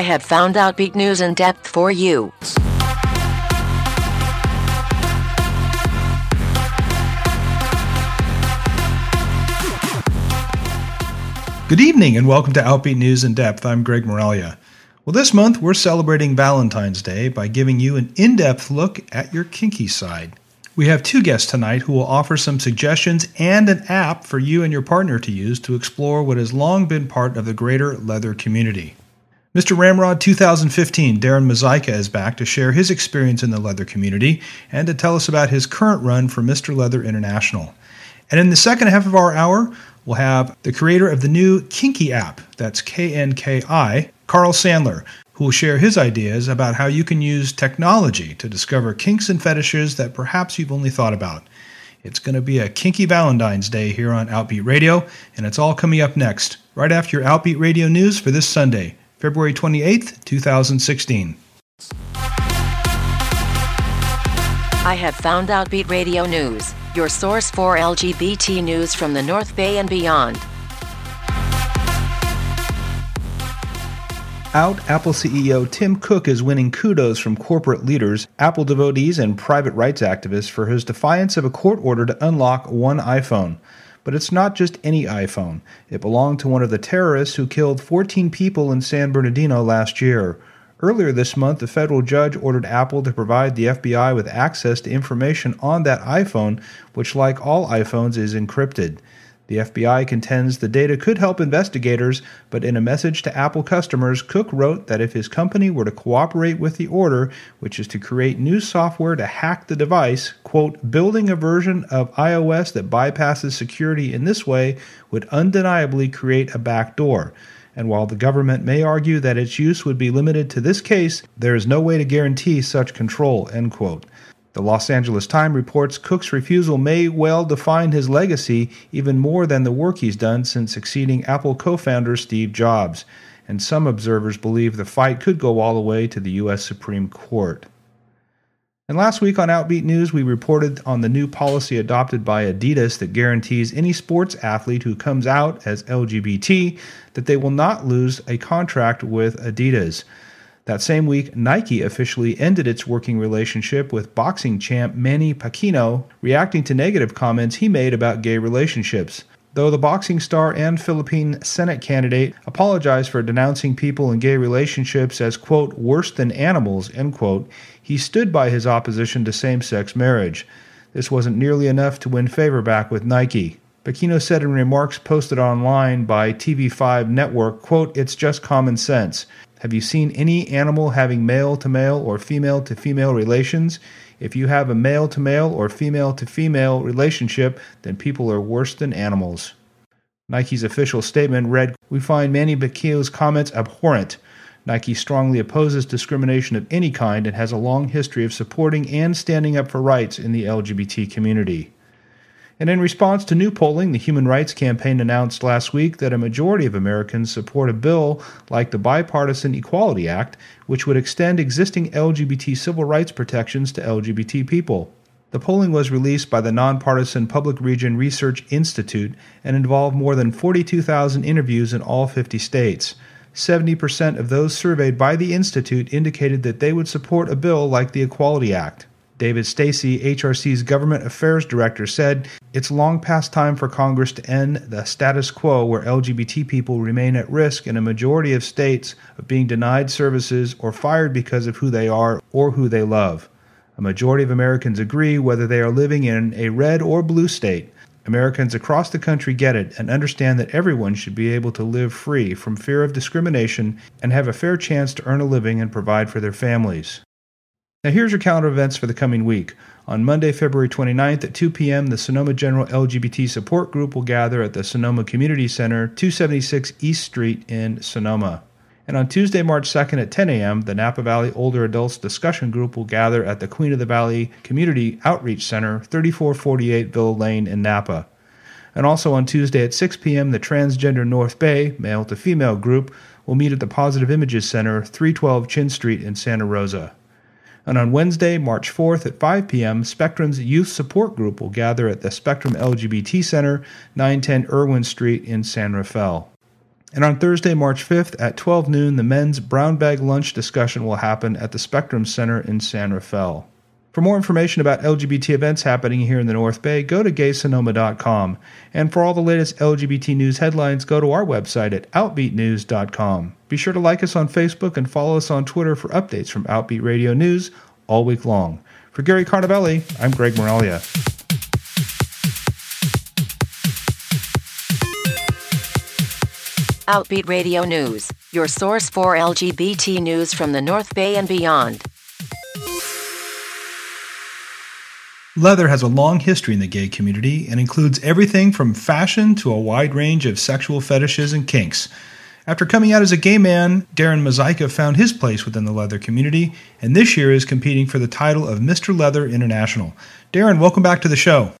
I have found Outbeat News in depth for you. Good evening and welcome to Outbeat News in Depth. I'm Greg Moralia. Well, this month we're celebrating Valentine's Day by giving you an in depth look at your kinky side. We have two guests tonight who will offer some suggestions and an app for you and your partner to use to explore what has long been part of the greater leather community. Mr. Ramrod 2015, Darren Mozaika, is back to share his experience in the leather community and to tell us about his current run for Mr. Leather International. And in the second half of our hour, we'll have the creator of the new Kinky app, that's K N K I, Carl Sandler, who will share his ideas about how you can use technology to discover kinks and fetishes that perhaps you've only thought about. It's going to be a kinky Valentine's Day here on Outbeat Radio, and it's all coming up next, right after your Outbeat Radio news for this Sunday, February 28th, 2016. I have found Outbeat Radio News, your source for LGBT news from the North Bay and beyond. Out Apple CEO Tim Cook is winning kudos from corporate leaders, Apple devotees, and private rights activists for his defiance of a court order to unlock one iPhone. But it's not just any iPhone. It belonged to one of the terrorists who killed 14 people in San Bernardino last year. Earlier this month, a federal judge ordered Apple to provide the FBI with access to information on that iPhone, which, like all iPhones, is encrypted. The FBI contends the data could help investigators, but in a message to Apple customers, Cook wrote that if his company were to cooperate with the order, which is to create new software to hack the device, quote, building a version of iOS that bypasses security in this way would undeniably create a backdoor and while the government may argue that its use would be limited to this case, there is no way to guarantee such control. End quote. The Los Angeles Times reports Cook's refusal may well define his legacy even more than the work he's done since succeeding Apple co founder Steve Jobs, and some observers believe the fight could go all the way to the U.S. Supreme Court. And last week on Outbeat News, we reported on the new policy adopted by Adidas that guarantees any sports athlete who comes out as LGBT that they will not lose a contract with Adidas. That same week, Nike officially ended its working relationship with boxing champ Manny Pacquiao, reacting to negative comments he made about gay relationships. Though the boxing star and Philippine Senate candidate apologized for denouncing people in gay relationships as, quote, worse than animals, end quote, he stood by his opposition to same sex marriage. This wasn't nearly enough to win favor back with Nike. Pacquiao said in remarks posted online by TV5 Network, quote, It's just common sense. Have you seen any animal having male to male or female to female relations? If you have a male to male or female to female relationship, then people are worse than animals. Nike's official statement read We find Manny Pacquiao's comments abhorrent. Nike strongly opposes discrimination of any kind and has a long history of supporting and standing up for rights in the LGBT community. And in response to new polling, the Human Rights Campaign announced last week that a majority of Americans support a bill like the Bipartisan Equality Act, which would extend existing LGBT civil rights protections to LGBT people. The polling was released by the nonpartisan Public Religion Research Institute and involved more than 42,000 interviews in all 50 states. 70% of those surveyed by the Institute indicated that they would support a bill like the Equality Act. David Stacey, HRC's government affairs director, said it's long past time for Congress to end the status quo where LGBT people remain at risk in a majority of states of being denied services or fired because of who they are or who they love. A majority of Americans agree whether they are living in a red or blue state. Americans across the country get it and understand that everyone should be able to live free from fear of discrimination and have a fair chance to earn a living and provide for their families. Now, here's your calendar events for the coming week. On Monday, February 29th at 2 p.m., the Sonoma General LGBT Support Group will gather at the Sonoma Community Center, 276 East Street in Sonoma. And on Tuesday, March 2nd at 10 a.m., the Napa Valley Older Adults Discussion Group will gather at the Queen of the Valley Community Outreach Center, 3448 Villa Lane in Napa. And also on Tuesday at 6 p.m., the Transgender North Bay, male to female group, will meet at the Positive Images Center, 312 Chin Street in Santa Rosa. And on Wednesday, March 4th at 5 p.m., Spectrum's Youth Support Group will gather at the Spectrum LGBT Center, 910 Irwin Street in San Rafael. And on Thursday, March 5th at 12 noon, the men's brown bag lunch discussion will happen at the Spectrum Center in San Rafael. For more information about LGBT events happening here in the North Bay, go to gaysonoma.com. And for all the latest LGBT news headlines, go to our website at outbeatnews.com. Be sure to like us on Facebook and follow us on Twitter for updates from Outbeat Radio News all week long. For Gary Carnavelli, I'm Greg Moralia. Outbeat Radio News, your source for LGBT news from the North Bay and beyond. Leather has a long history in the gay community and includes everything from fashion to a wide range of sexual fetishes and kinks. After coming out as a gay man, Darren Mozaika found his place within the leather community, and this year is competing for the title of Mr. Leather International. Darren, welcome back to the show.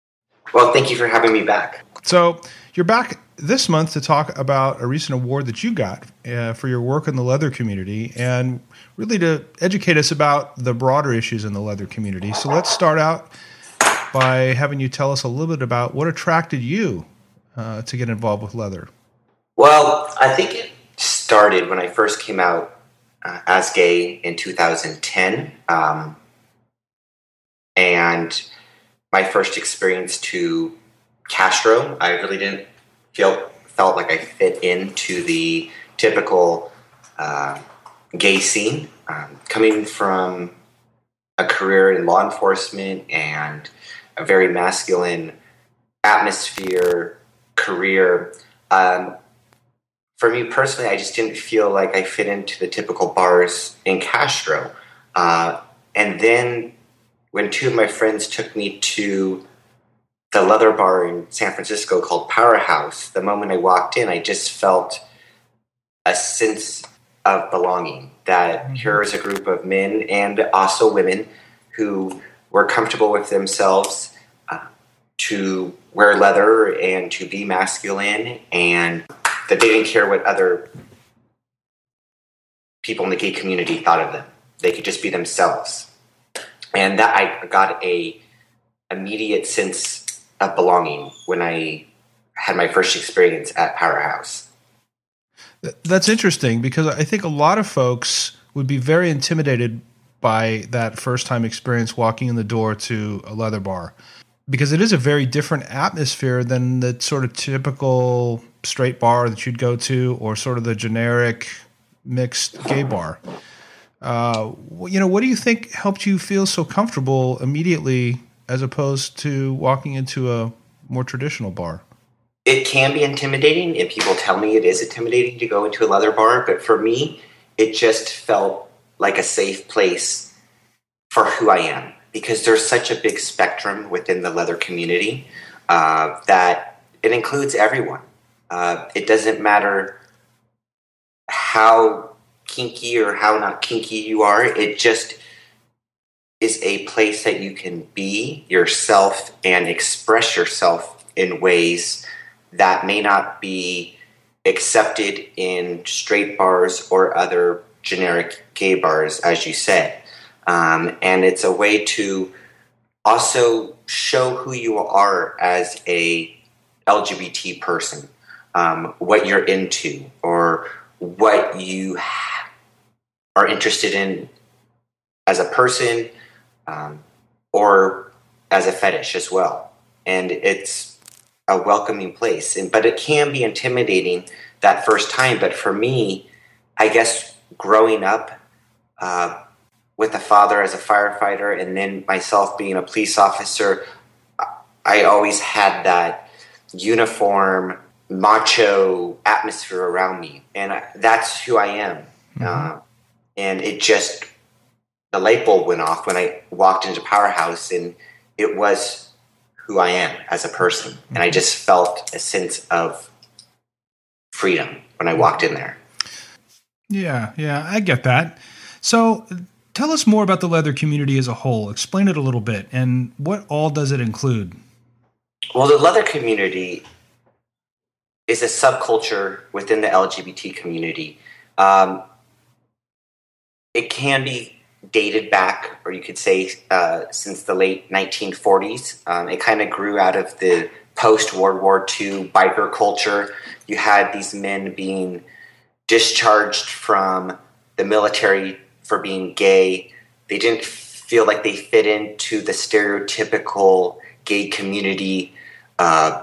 Well, thank you for having me back. So, you're back this month to talk about a recent award that you got uh, for your work in the leather community and really to educate us about the broader issues in the leather community. So, let's start out by having you tell us a little bit about what attracted you uh, to get involved with leather. Well, I think it started when I first came out uh, as gay in 2010. Um, and my first experience to Castro, I really didn't feel felt like I fit into the typical uh, gay scene. Um, coming from a career in law enforcement and a very masculine atmosphere, career. Um, for me personally, I just didn't feel like I fit into the typical bars in Castro. Uh, and then when two of my friends took me to the leather bar in San Francisco called Powerhouse, the moment I walked in, I just felt a sense of belonging that mm-hmm. here is a group of men and also women who were comfortable with themselves uh, to wear leather and to be masculine, and that they didn't care what other people in the gay community thought of them. They could just be themselves, and that I got a immediate sense of belonging when I had my first experience at Powerhouse. That's interesting because I think a lot of folks would be very intimidated by that first time experience walking in the door to a leather bar because it is a very different atmosphere than the sort of typical straight bar that you'd go to or sort of the generic mixed gay bar. Uh, you know, what do you think helped you feel so comfortable immediately as opposed to walking into a more traditional bar? It can be intimidating, and people tell me it is intimidating to go into a leather bar, but for me, it just felt like a safe place for who I am because there's such a big spectrum within the leather community uh, that it includes everyone. Uh, it doesn't matter how kinky or how not kinky you are, it just is a place that you can be yourself and express yourself in ways that may not be accepted in straight bars or other generic gay bars, as you said. Um, and it's a way to also show who you are as a LGBT person, um, what you're into, or what you are interested in as a person, um, or as a fetish as well. And it's a welcoming place, and, but it can be intimidating that first time. But for me, I guess growing up uh, with a father as a firefighter and then myself being a police officer, I always had that uniform, macho atmosphere around me. And I, that's who I am. Mm-hmm. Uh, and it just, the light bulb went off when I walked into Powerhouse, and it was who I am as a person. Mm-hmm. And I mm-hmm. just felt a sense of freedom when I walked in there. Yeah, yeah, I get that. So tell us more about the leather community as a whole. Explain it a little bit, and what all does it include? Well, the leather community is a subculture within the LGBT community. Um, it can be dated back, or you could say uh, since the late 1940s. Um, it kind of grew out of the post World War II biker culture. You had these men being discharged from the military for being gay. They didn't feel like they fit into the stereotypical gay community. Uh,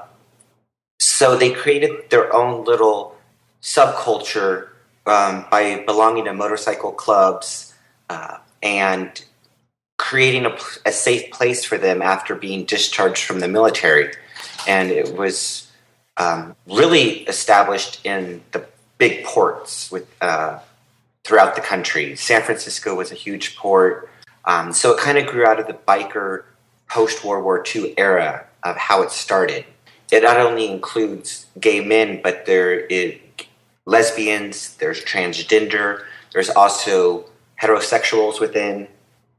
so they created their own little subculture um, by belonging to motorcycle clubs uh, and creating a, a, safe place for them after being discharged from the military. And it was um, really established in the big ports with uh, throughout the country. San Francisco was a huge port. Um, so it kind of grew out of the biker post World War II era of how it started. It not only includes gay men, but there is lesbians, there's transgender, there's also heterosexuals within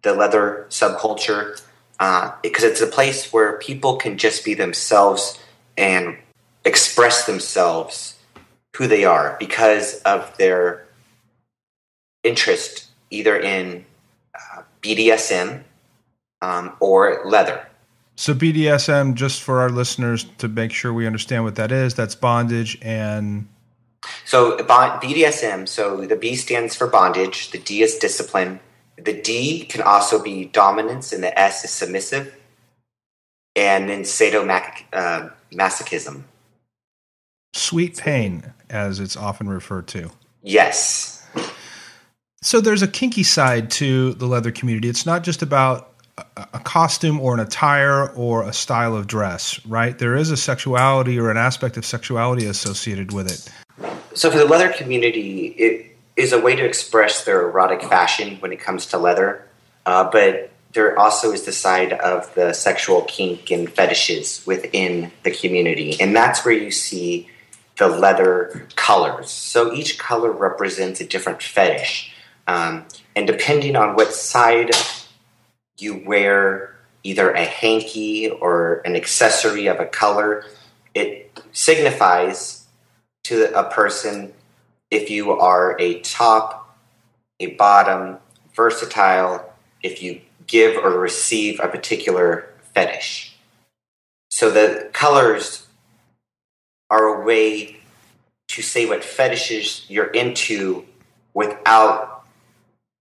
the leather subculture uh, because it's a place where people can just be themselves and express themselves who they are because of their interest either in uh, BDSM um, or leather. So BDSM, just for our listeners to make sure we understand what that is, that's bondage and so BDSM, so the B stands for bondage, the D is discipline. The D can also be dominance, and the S is submissive. And then sadomasochism. Uh, Sweet pain, as it's often referred to. Yes. So there's a kinky side to the leather community. It's not just about a costume or an attire or a style of dress, right? There is a sexuality or an aspect of sexuality associated with it. So, for the leather community, it is a way to express their erotic fashion when it comes to leather, uh, but there also is the side of the sexual kink and fetishes within the community, and that's where you see the leather colors. So, each color represents a different fetish, um, and depending on what side you wear, either a hanky or an accessory of a color, it signifies to a person if you are a top, a bottom, versatile, if you give or receive a particular fetish. So the colors are a way to say what fetishes you're into without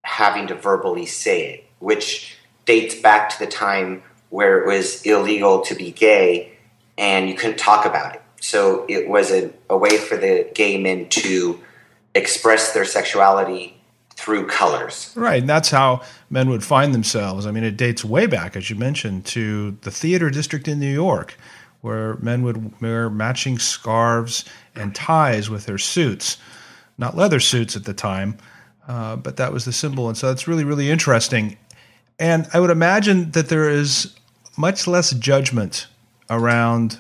having to verbally say it, which dates back to the time where it was illegal to be gay and you couldn't talk about it. So it was a, a way for the gay men to express their sexuality through colors. Right, and that's how men would find themselves. I mean, it dates way back, as you mentioned, to the theater district in New York, where men would wear matching scarves and ties with their suits. Not leather suits at the time, uh, but that was the symbol. And so that's really, really interesting. And I would imagine that there is much less judgment around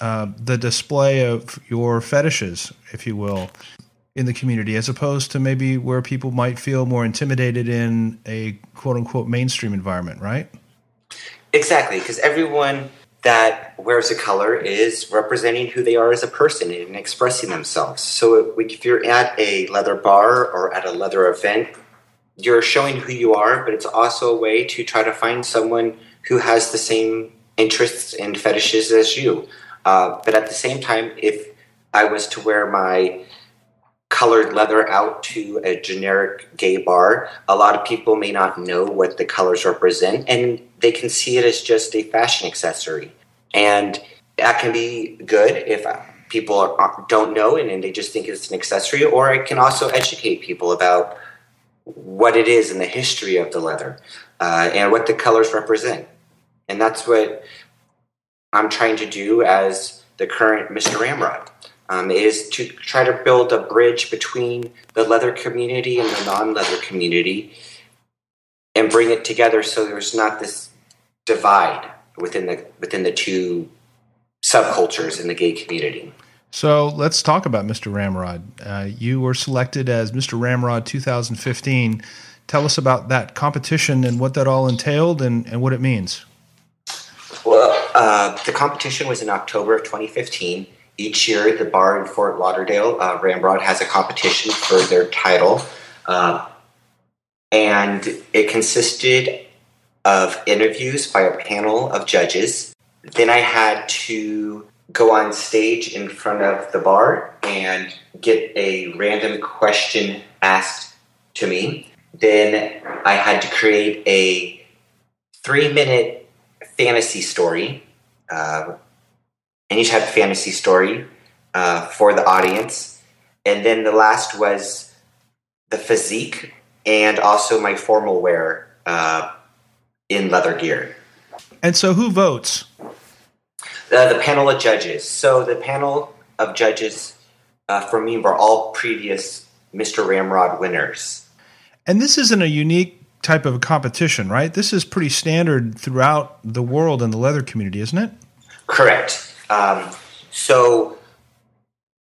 uh, the display of your fetishes, if you will, in the community, as opposed to maybe where people might feel more intimidated in a quote unquote mainstream environment, right? Exactly, because everyone that wears a color is representing who they are as a person and expressing themselves. So if you're at a leather bar or at a leather event, you're showing who you are, but it's also a way to try to find someone who has the same interests and fetishes as you. Uh, but at the same time, if I was to wear my colored leather out to a generic gay bar, a lot of people may not know what the colors represent and they can see it as just a fashion accessory. And that can be good if people are, don't know and, and they just think it's an accessory, or it can also educate people about what it is and the history of the leather uh, and what the colors represent. And that's what I'm trying to do as the current Mr. Ramrod. Um, is to try to build a bridge between the leather community and the non-leather community and bring it together so there's not this divide within the within the two subcultures in the gay community. So let's talk about Mr. Ramrod. Uh, you were selected as Mr. Ramrod 2015. Tell us about that competition and what that all entailed and, and what it means. Well, uh, the competition was in October of 2015. Each year, the bar in Fort Lauderdale, uh, Ramrod, has a competition for their title. Uh, and it consisted of interviews by a panel of judges. then I had to go on stage in front of the bar and get a random question asked to me. Then I had to create a three minute fantasy story, uh, any type of fantasy story uh, for the audience. And then the last was the physique and also my formal wear uh, in leather gear. And so, who votes? Uh, the panel of judges. So, the panel of judges uh, for me were all previous Mr. Ramrod winners. And this isn't a unique type of a competition, right? This is pretty standard throughout the world in the leather community, isn't it? Correct. Um, so,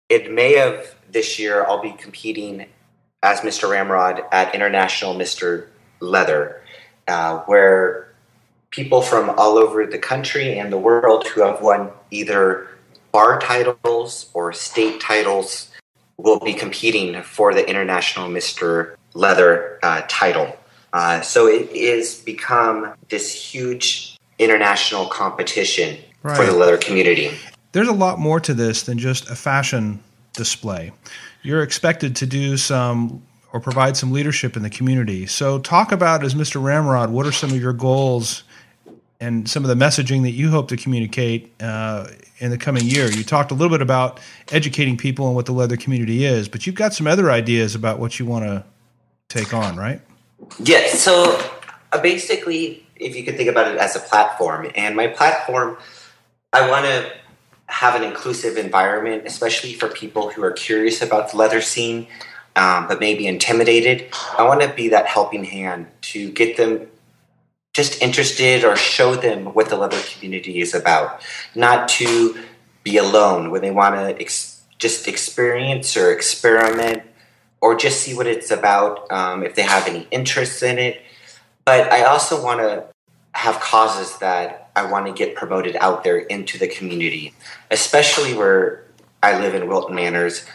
in May of this year, I'll be competing as Mr. Ramrod at International Mr. Leather, uh, where people from all over the country and the world who have won either bar titles or state titles will be competing for the International Mr. Leather uh, title. Uh, so it is become this huge international competition right. for the leather community. There's a lot more to this than just a fashion display. You're expected to do some or provide some leadership in the community. So, talk about as Mr. Ramrod, what are some of your goals and some of the messaging that you hope to communicate uh, in the coming year? You talked a little bit about educating people on what the leather community is, but you've got some other ideas about what you want to take on, right? Yes. So, uh, basically, if you could think about it as a platform, and my platform, I want to have an inclusive environment, especially for people who are curious about the leather scene um, but maybe intimidated. I want to be that helping hand to get them just interested or show them what the leather community is about, not to be alone when they want to ex- just experience or experiment or just see what it's about um, if they have any interest in it. But I also want to have causes that I want to get promoted out there into the community, especially where I live in Wilton Manors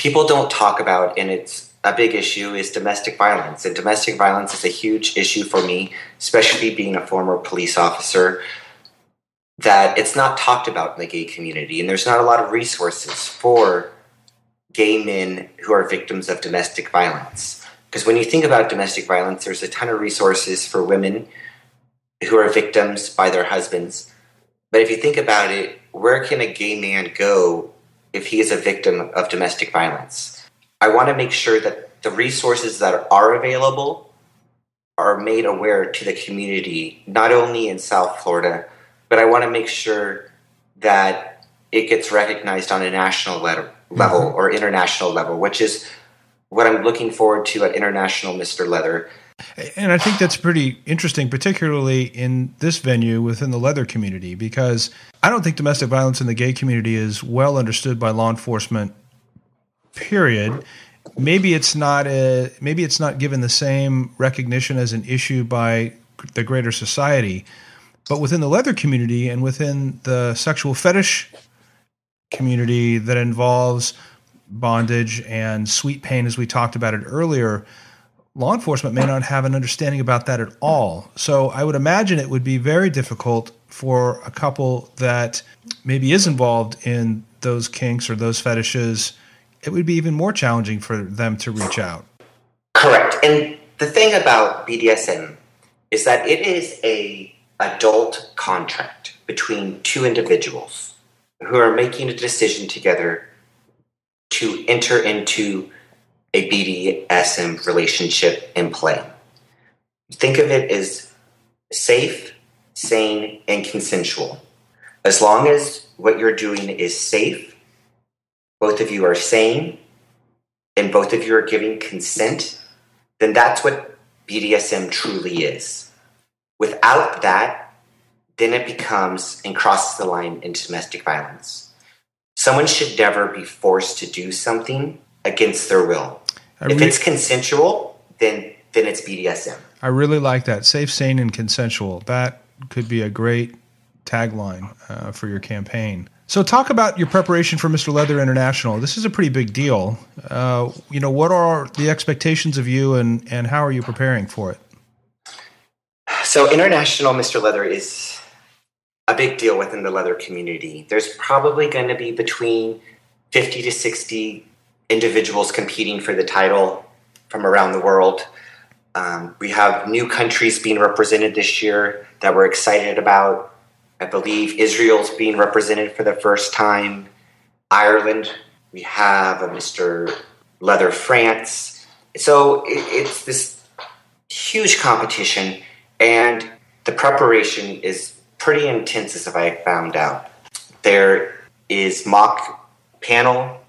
people don't talk about, and it's a big issue, is domestic violence. And domestic violence is a huge issue for me, especially being a former police officer, that it's not talked about in the gay community. And there's not a lot of resources for gay men who are victims of domestic violence. Because when you think about domestic violence, there's a ton of resources for women who are victims by their husbands. But if you think about it, where can a gay man go if he is a victim of domestic violence. I want to make sure that the resources that are available are made aware to the community, not only in South Florida, but I want to make sure that it gets recognized on a national level mm-hmm. or international level, which is what I'm looking forward to at International Mr. Leather. And I think that's pretty interesting, particularly in this venue within the leather community, because I don't think domestic violence in the gay community is well understood by law enforcement. Period. Maybe it's not a, maybe it's not given the same recognition as an issue by the greater society, but within the leather community and within the sexual fetish community that involves bondage and sweet pain, as we talked about it earlier law enforcement may not have an understanding about that at all. So I would imagine it would be very difficult for a couple that maybe is involved in those kinks or those fetishes. It would be even more challenging for them to reach out. Correct. And the thing about BDSM is that it is a adult contract between two individuals who are making a decision together to enter into a BDSM relationship in play. Think of it as safe, sane, and consensual. As long as what you're doing is safe, both of you are sane, and both of you are giving consent, then that's what BDSM truly is. Without that, then it becomes and crosses the line into domestic violence. Someone should never be forced to do something against their will. I if it's consensual, then then it's BDSM. I really like that. Safe, sane, and consensual. That could be a great tagline uh, for your campaign. So, talk about your preparation for Mr. Leather International. This is a pretty big deal. Uh, you know, what are the expectations of you, and and how are you preparing for it? So, International Mr. Leather is a big deal within the leather community. There's probably going to be between 50 to 60 individuals competing for the title from around the world. Um, we have new countries being represented this year that we're excited about. I believe Israel's being represented for the first time. Ireland, we have a Mr. Leather France. So it, it's this huge competition, and the preparation is pretty intense, as I found out. There is mock panel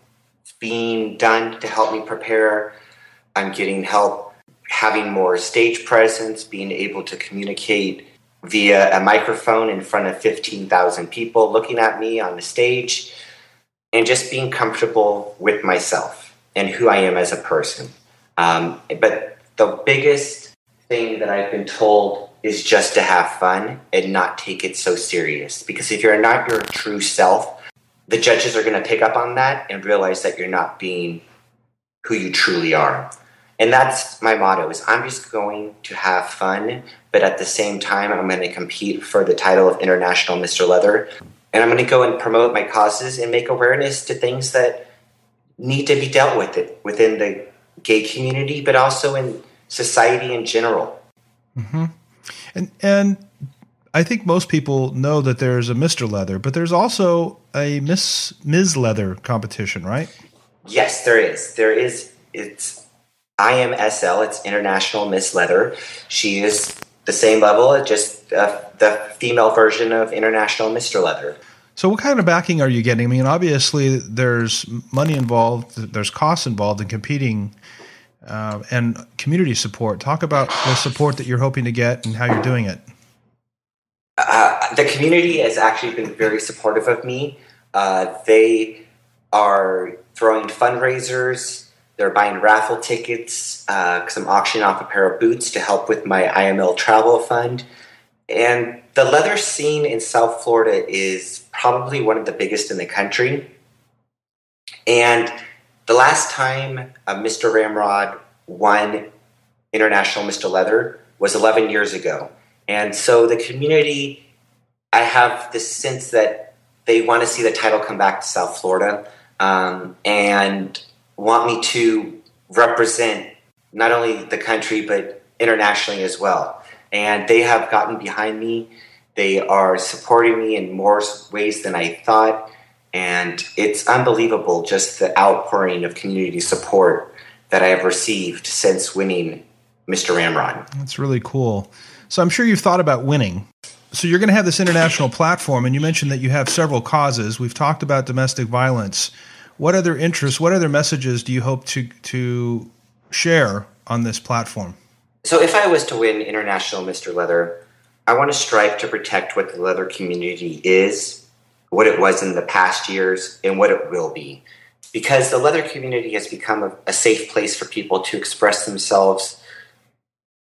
being done to help me prepare. I'm getting help having more stage presence, being able to communicate via a microphone in front of 15,000 people looking at me on the stage, and just being comfortable with myself and who I am as a person. Um, but the biggest thing that I've been told is just to have fun and not take it so serious. Because if you're not your true self, the judges are going to pick up on that and realize that you're not being who you truly are. And that's my motto is I'm just going to have fun, but at the same time I'm going to compete for the title of International Mr. Leather. And I'm going to go and promote my causes and make awareness to things that need to be dealt with it within the gay community, but also in society in general. Mm-hmm. And and I think most people know that there's a Mr. Leather, but there's also a Miss Ms. Leather competition, right? Yes, there is. There is. It's IMSL. It's International Miss Leather. She is the same level, just uh, the female version of International Mr. Leather. So, what kind of backing are you getting? I mean, obviously, there's money involved, there's costs involved in competing, uh, and community support. Talk about the support that you're hoping to get and how you're doing it. Uh, the community has actually been very supportive of me. Uh, they are throwing fundraisers. They're buying raffle tickets because uh, I'm auctioning off a pair of boots to help with my IML travel fund. And the leather scene in South Florida is probably one of the biggest in the country. And the last time uh, Mr. Ramrod won International Mr. Leather was 11 years ago. And so the community, I have this sense that they want to see the title come back to South Florida um, and want me to represent not only the country but internationally as well. And they have gotten behind me. They are supporting me in more ways than I thought. And it's unbelievable just the outpouring of community support that I have received since winning Mr. Ramrod. That's really cool. So I'm sure you've thought about winning. So you're going to have this international platform, and you mentioned that you have several causes. We've talked about domestic violence. What other interests, what other messages do you hope to to share on this platform? So if I was to win International Mr. Leather, I want to strive to protect what the leather community is, what it was in the past years, and what it will be. Because the leather community has become a, a safe place for people to express themselves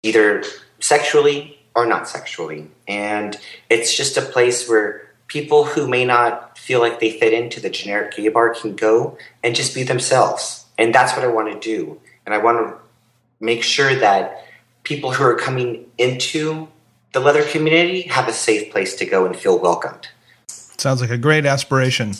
either sexually or not sexually. And it's just a place where people who may not feel like they fit into the generic gay bar can go and just be themselves. And that's what I want to do. And I want to make sure that people who are coming into the leather community have a safe place to go and feel welcomed. Sounds like a great aspiration.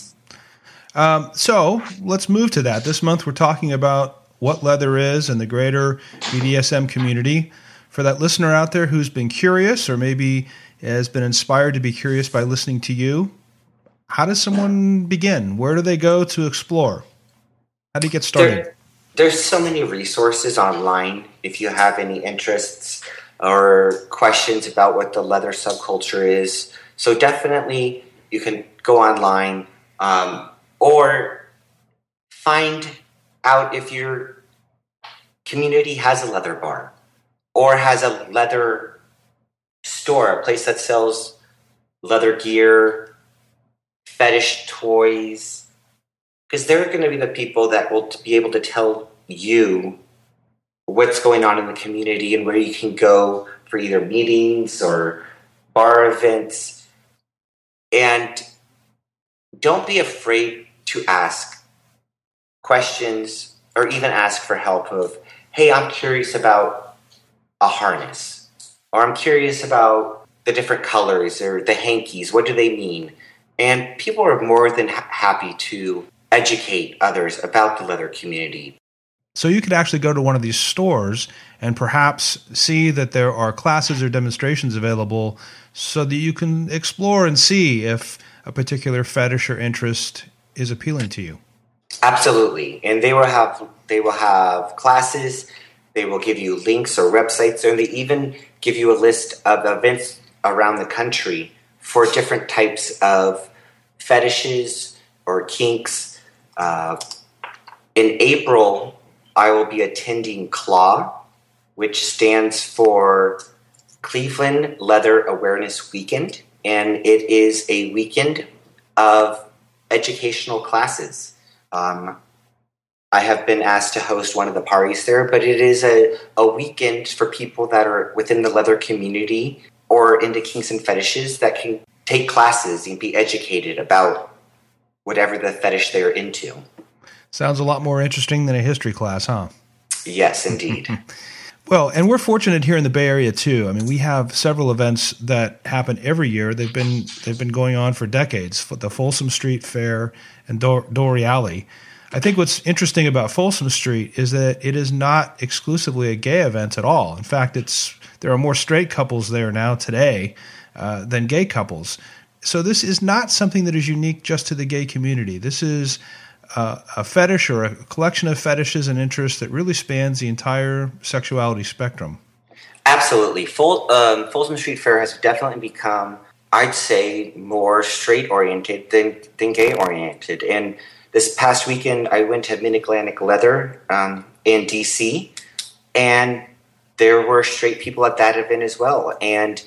Um, so let's move to that. This month we're talking about what leather is and the greater BDSM community for that listener out there who's been curious or maybe has been inspired to be curious by listening to you, how does someone begin? Where do they go to explore? How do you get started? There, there's so many resources online if you have any interests or questions about what the leather subculture is. So definitely you can go online um, or find out if your community has a leather bar or has a leather store, a place that sells leather gear, fetish toys, because they're going to be the people that will be able to tell you what's going on in the community and where you can go for either meetings or bar events. And don't be afraid to ask questions or even ask for help of, hey, I'm curious about a harness, or I'm curious about the different colors or the hankies. What do they mean? And people are more than ha- happy to educate others about the leather community. So you could actually go to one of these stores and perhaps see that there are classes or demonstrations available so that you can explore and see if a particular fetish or interest is appealing to you. Absolutely. And they will have they will have classes, they will give you links or websites and they even give you a list of events around the country for different types of fetishes or kinks. Uh, in April, I will be attending CLAW, which stands for Cleveland Leather Awareness Weekend, and it is a weekend of educational classes. Um, I have been asked to host one of the parties there, but it is a, a weekend for people that are within the leather community or into kinks and fetishes that can take classes and be educated about whatever the fetish they're into. Sounds a lot more interesting than a history class, huh? Yes, indeed. well, and we're fortunate here in the Bay Area too. I mean, we have several events that happen every year. They've been they've been going on for decades. The Folsom Street Fair and Dor- Dore Alley. I think what's interesting about Folsom Street is that it is not exclusively a gay event at all. In fact, it's there are more straight couples there now today uh, than gay couples. So this is not something that is unique just to the gay community. This is uh, a fetish or a collection of fetishes and interests that really spans the entire sexuality spectrum. Absolutely. Full, um, Folsom Street Fair has definitely become, I'd say, more straight oriented than, than gay oriented. And this past weekend, I went to Mid Atlantic Leather um, in DC, and there were straight people at that event as well. And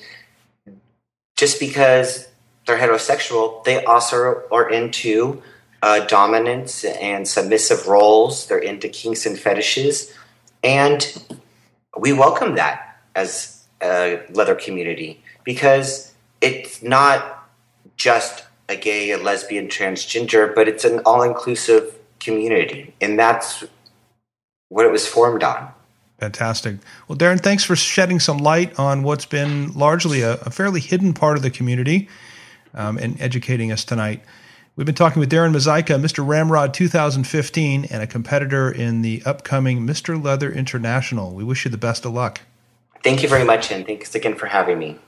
just because they're heterosexual, they also are into uh, dominance and submissive roles. They're into kinks and fetishes, and we welcome that as a leather community because it's not just a gay, a lesbian, transgender, but it's an all-inclusive community, and that's what it was formed on. Fantastic. Well, Darren, thanks for shedding some light on what's been largely a, a fairly hidden part of the community um, and educating us tonight. We've been talking with Darren Mazeika, Mr. Ramrod 2015, and a competitor in the upcoming Mr. Leather International. We wish you the best of luck. Thank you very much, and thanks again for having me.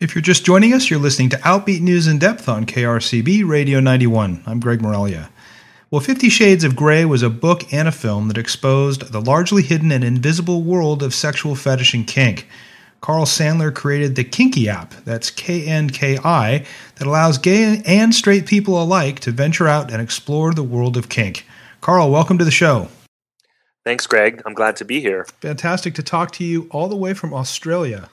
If you're just joining us, you're listening to Outbeat News in Depth on KRCB Radio 91. I'm Greg Morelia. Well, Fifty Shades of Grey was a book and a film that exposed the largely hidden and invisible world of sexual fetish and kink. Carl Sandler created the Kinky app, that's K N K I, that allows gay and straight people alike to venture out and explore the world of kink. Carl, welcome to the show. Thanks, Greg. I'm glad to be here. Fantastic to talk to you all the way from Australia.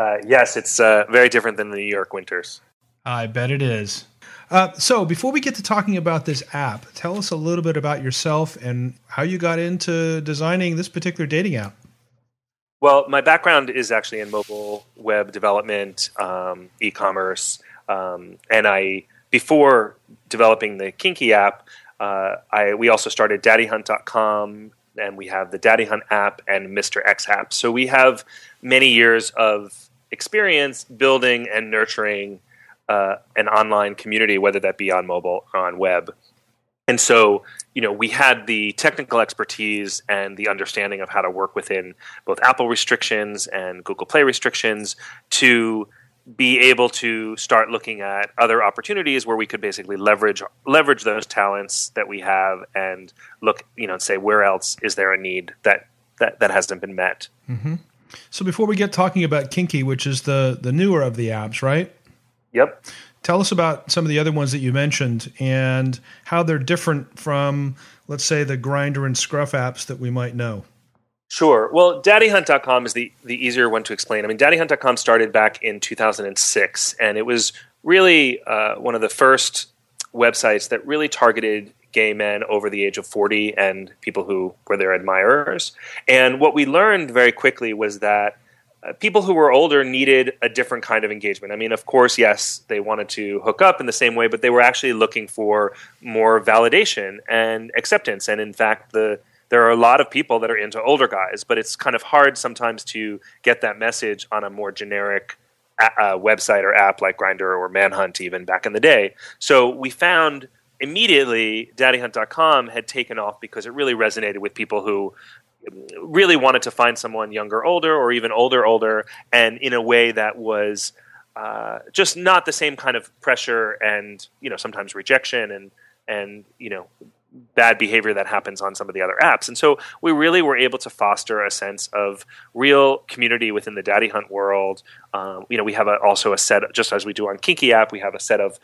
Uh, yes, it's uh, very different than the New York winters. I bet it is. Uh, so, before we get to talking about this app, tell us a little bit about yourself and how you got into designing this particular dating app. Well, my background is actually in mobile web development, um, e-commerce, um, and I before developing the Kinky app, uh, I we also started DaddyHunt.com, and we have the Daddy Hunt app and Mr. X app. So we have many years of experience building and nurturing uh, an online community, whether that be on mobile or on web. And so, you know, we had the technical expertise and the understanding of how to work within both Apple restrictions and Google Play restrictions to be able to start looking at other opportunities where we could basically leverage leverage those talents that we have and look, you know, and say where else is there a need that that, that hasn't been met. Mm-hmm. So before we get talking about Kinky, which is the the newer of the apps, right? Yep. Tell us about some of the other ones that you mentioned and how they're different from, let's say, the Grindr and Scruff apps that we might know. Sure. Well, daddyhunt.com is the, the easier one to explain. I mean, daddyhunt.com started back in 2006, and it was really uh, one of the first websites that really targeted gay men over the age of 40 and people who were their admirers. And what we learned very quickly was that uh, people who were older needed a different kind of engagement. I mean, of course, yes, they wanted to hook up in the same way, but they were actually looking for more validation and acceptance. And in fact, the there are a lot of people that are into older guys, but it's kind of hard sometimes to get that message on a more generic a, a website or app like Grindr or Manhunt even back in the day. So we found immediately daddyhunt.com had taken off because it really resonated with people who really wanted to find someone younger older or even older older and in a way that was uh, just not the same kind of pressure and you know sometimes rejection and and you know bad behavior that happens on some of the other apps. And so we really were able to foster a sense of real community within the Daddy Hunt world. Um, you know, we have a, also a set, just as we do on Kinky app, we have a set of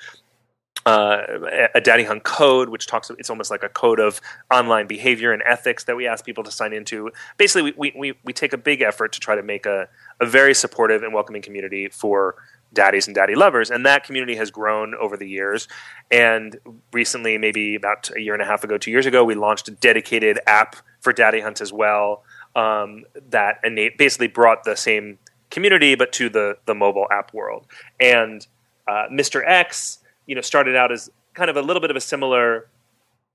uh, a Daddy Hunt code, which talks. It's almost like a code of online behavior and ethics that we ask people to sign into. Basically, we we, we take a big effort to try to make a, a very supportive and welcoming community for daddies and daddy lovers. And that community has grown over the years. And recently, maybe about a year and a half ago, two years ago, we launched a dedicated app for Daddy Hunt as well um, that innate, basically brought the same community but to the, the mobile app world. And uh, Mr. X, you know, started out as kind of a little bit of a similar,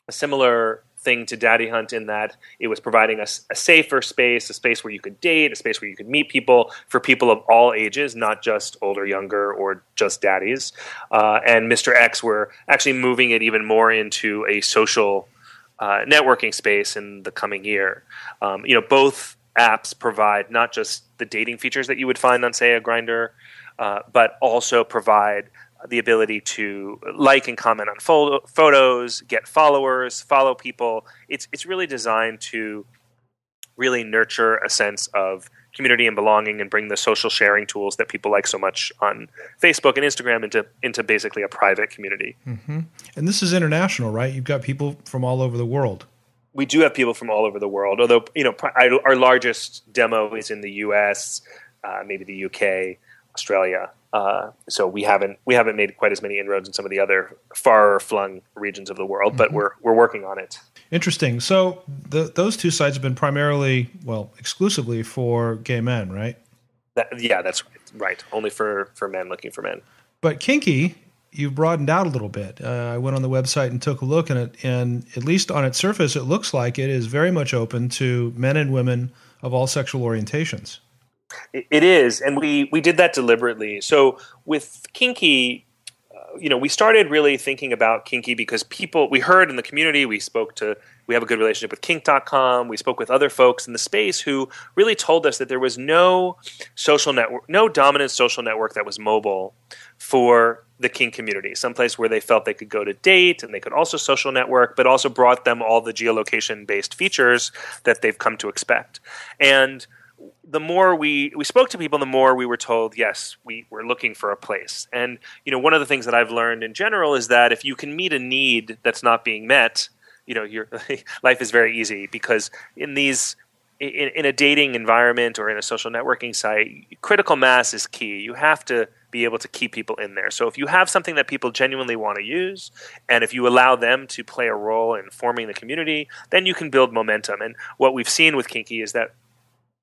a similar thing to Daddy Hunt in that it was providing a, a, safer space, a space where you could date, a space where you could meet people for people of all ages, not just older, younger, or just daddies. Uh, and Mr. X, we're actually moving it even more into a social uh, networking space in the coming year. Um, you know, both apps provide not just the dating features that you would find on, say, a Grindr, uh, but also provide the ability to like and comment on photo- photos, get followers, follow people. It's it's really designed to really nurture a sense of community and belonging and bring the social sharing tools that people like so much on Facebook and Instagram into into basically a private community. Mm-hmm. And this is international, right? You've got people from all over the world. We do have people from all over the world, although you know our largest demo is in the U.S., uh, maybe the U.K., Australia, uh, so we haven't we haven't made quite as many inroads in some of the other far flung regions of the world, but mm-hmm. we're we're working on it. Interesting. So the, those two sites have been primarily, well, exclusively for gay men, right? That, yeah, that's right. Right, only for for men looking for men. But kinky, you've broadened out a little bit. Uh, I went on the website and took a look, at it, and at least on its surface, it looks like it is very much open to men and women of all sexual orientations. It is, and we we did that deliberately. So with Kinky, uh, you know, we started really thinking about Kinky because people we heard in the community, we spoke to, we have a good relationship with Kink.com. We spoke with other folks in the space who really told us that there was no social network, no dominant social network that was mobile for the kink community, someplace where they felt they could go to date and they could also social network, but also brought them all the geolocation based features that they've come to expect. And the more we, we spoke to people, the more we were told, yes, we, we're looking for a place. And, you know, one of the things that I've learned in general is that if you can meet a need that's not being met, you know, your life is very easy because in these in, in, a dating environment or in a social networking site, critical mass is key. You have to be able to keep people in there. So if you have something that people genuinely want to use, and if you allow them to play a role in forming the community, then you can build momentum. And what we've seen with Kinky is that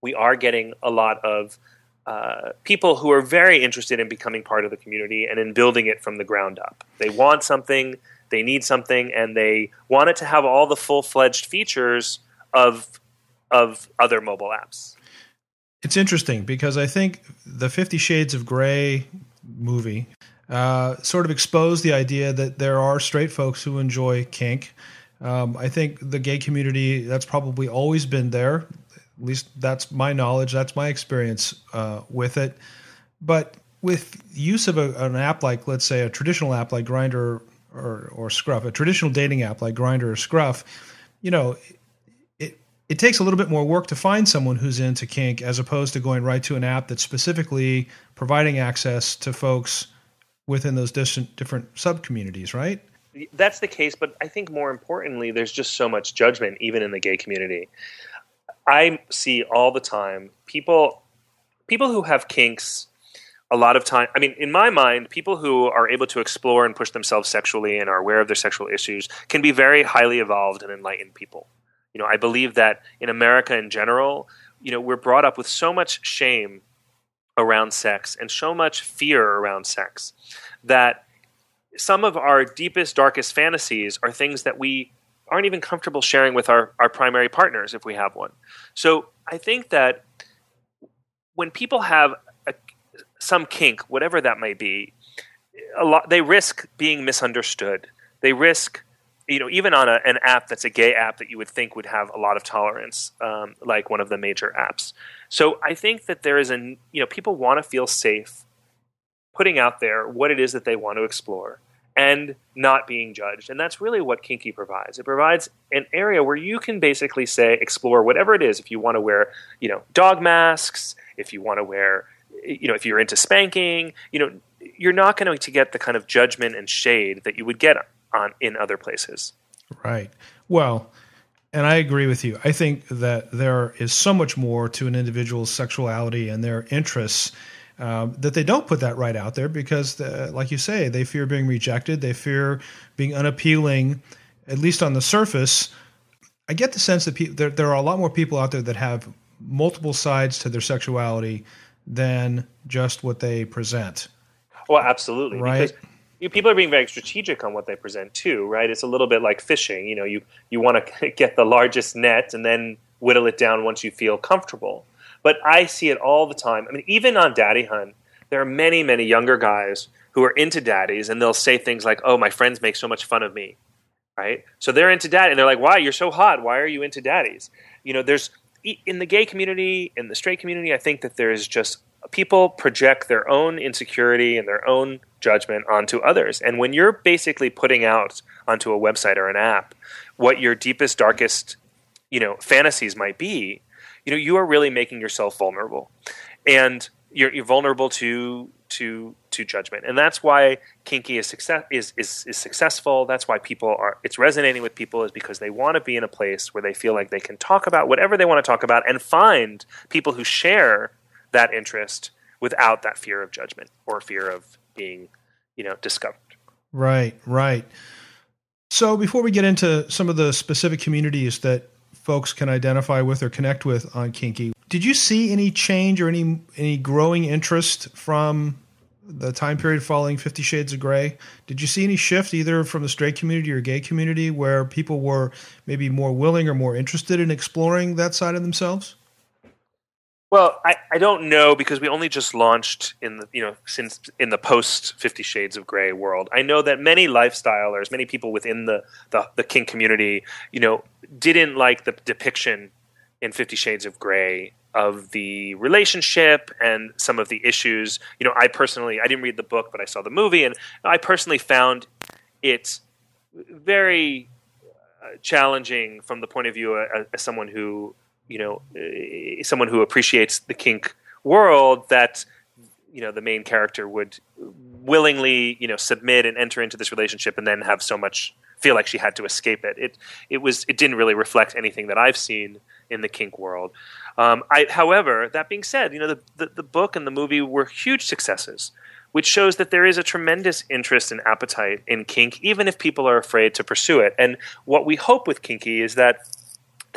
we are getting a lot of uh, people who are very interested in becoming part of the community and in building it from the ground up. They want something, they need something, and they want it to have all the full fledged features of of other mobile apps. It's interesting because I think the Fifty Shades of Grey movie uh, sort of exposed the idea that there are straight folks who enjoy kink. Um, I think the gay community that's probably always been there. At least that's my knowledge. That's my experience uh, with it. But with use of a, an app like, let's say, a traditional app like Grindr or, or Scruff, a traditional dating app like Grindr or Scruff, you know, it it takes a little bit more work to find someone who's into kink as opposed to going right to an app that's specifically providing access to folks within those different different sub communities, right? That's the case, but I think more importantly, there's just so much judgment even in the gay community. I see all the time people people who have kinks a lot of time i mean in my mind people who are able to explore and push themselves sexually and are aware of their sexual issues can be very highly evolved and enlightened people. You know i believe that in america in general you know we're brought up with so much shame around sex and so much fear around sex that some of our deepest darkest fantasies are things that we aren't even comfortable sharing with our, our primary partners if we have one. So I think that when people have a, some kink, whatever that may be, a lot they risk being misunderstood. They risk, you know, even on a, an app that's a gay app that you would think would have a lot of tolerance, um, like one of the major apps. So I think that there is an, you know, people want to feel safe putting out there what it is that they want to explore and not being judged. And that's really what Kinky provides. It provides an area where you can basically say, explore whatever it is. If you want to wear, you know, dog masks, if you want to wear, you know, if you're into spanking, you know, you're not going to get the kind of judgment and shade that you would get on in other places. Right. Well, and I agree with you. I think that there is so much more to an individual's sexuality and their interests um, that they don't put that right out there because, the, like you say, they fear being rejected. They fear being unappealing, at least on the surface. I get the sense that pe- there, there are a lot more people out there that have multiple sides to their sexuality than just what they present. Well, absolutely. Right. Because people are being very strategic on what they present too, right? It's a little bit like fishing. You know, you you want to get the largest net and then whittle it down once you feel comfortable. But I see it all the time. I mean, even on Daddy Hunt, there are many, many younger guys who are into daddies, and they'll say things like, "Oh, my friends make so much fun of me," right? So they're into daddy, and they're like, "Why? You're so hot. Why are you into daddies?" You know, there's in the gay community, in the straight community, I think that there is just people project their own insecurity and their own judgment onto others. And when you're basically putting out onto a website or an app what your deepest, darkest, you know, fantasies might be, you know, you are really making yourself vulnerable, and you're, you're vulnerable to to to judgment, and that's why kinky is success is, is is successful. That's why people are it's resonating with people is because they want to be in a place where they feel like they can talk about whatever they want to talk about and find people who share that interest without that fear of judgment or fear of being, you know, discovered. Right, right. So before we get into some of the specific communities that folks can identify with or connect with on Kinky, did you see any change or any any growing interest from the time period following 50 shades of gray did you see any shift either from the straight community or gay community where people were maybe more willing or more interested in exploring that side of themselves well, I, I don't know because we only just launched in the you know since in the post Fifty Shades of Grey world. I know that many lifestylers, many people within the, the the kink community, you know, didn't like the depiction in Fifty Shades of Grey of the relationship and some of the issues. You know, I personally I didn't read the book, but I saw the movie, and I personally found it very uh, challenging from the point of view uh, as someone who you know uh, someone who appreciates the kink world that you know the main character would willingly you know submit and enter into this relationship and then have so much feel like she had to escape it. It it was it didn't really reflect anything that i've seen in the kink world. Um, I, however that being said you know the, the, the book and the movie were huge successes which shows that there is a tremendous interest and appetite in kink even if people are afraid to pursue it. And what we hope with kinky is that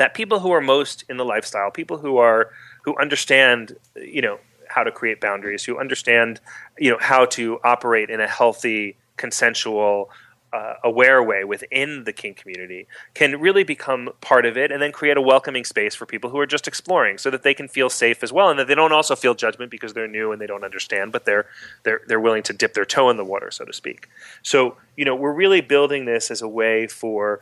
that people who are most in the lifestyle, people who are who understand, you know, how to create boundaries, who understand, you know, how to operate in a healthy, consensual, uh, aware way within the kink community can really become part of it and then create a welcoming space for people who are just exploring so that they can feel safe as well and that they don't also feel judgment because they're new and they don't understand but they're they're they're willing to dip their toe in the water so to speak. So you know we're really building this as a way for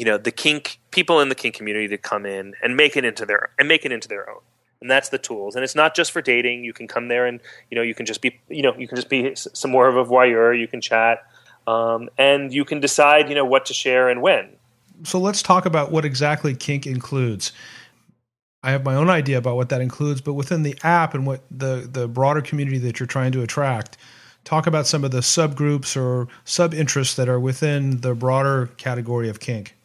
you know the kink people in the kink community to come in and make it into their and make it into their own. And that's the tools. And it's not just for dating. You can come there and you know you can just be you know you can just be some more of a voyeur. You can chat um, and you can decide you know what to share and when. So let's talk about what exactly kink includes. I have my own idea about what that includes but within the app and what the the broader community that you're trying to attract talk about some of the subgroups or sub interests that are within the broader category of kink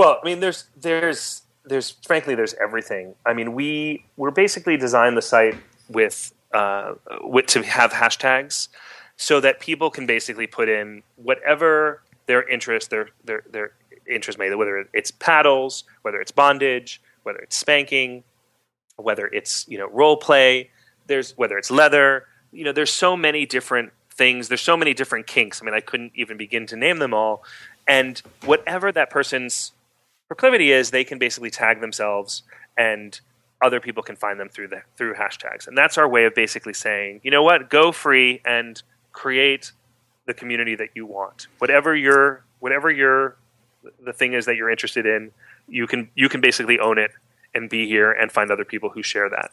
well, I mean, there's there's there's frankly there's everything. I mean, we we're basically designed the site with uh, with to have hashtags so that people can basically put in whatever their interest their their their interest may whether it's paddles, whether it's bondage, whether it's spanking, whether it's you know role play. There's whether it's leather. You know, there's so many different things. There's so many different kinks. I mean, I couldn't even begin to name them all. And whatever that person's proclivity is they can basically tag themselves and other people can find them through the through hashtags. And that's our way of basically saying, you know what, go free and create the community that you want. Whatever your whatever your the thing is that you're interested in, you can you can basically own it and be here and find other people who share that.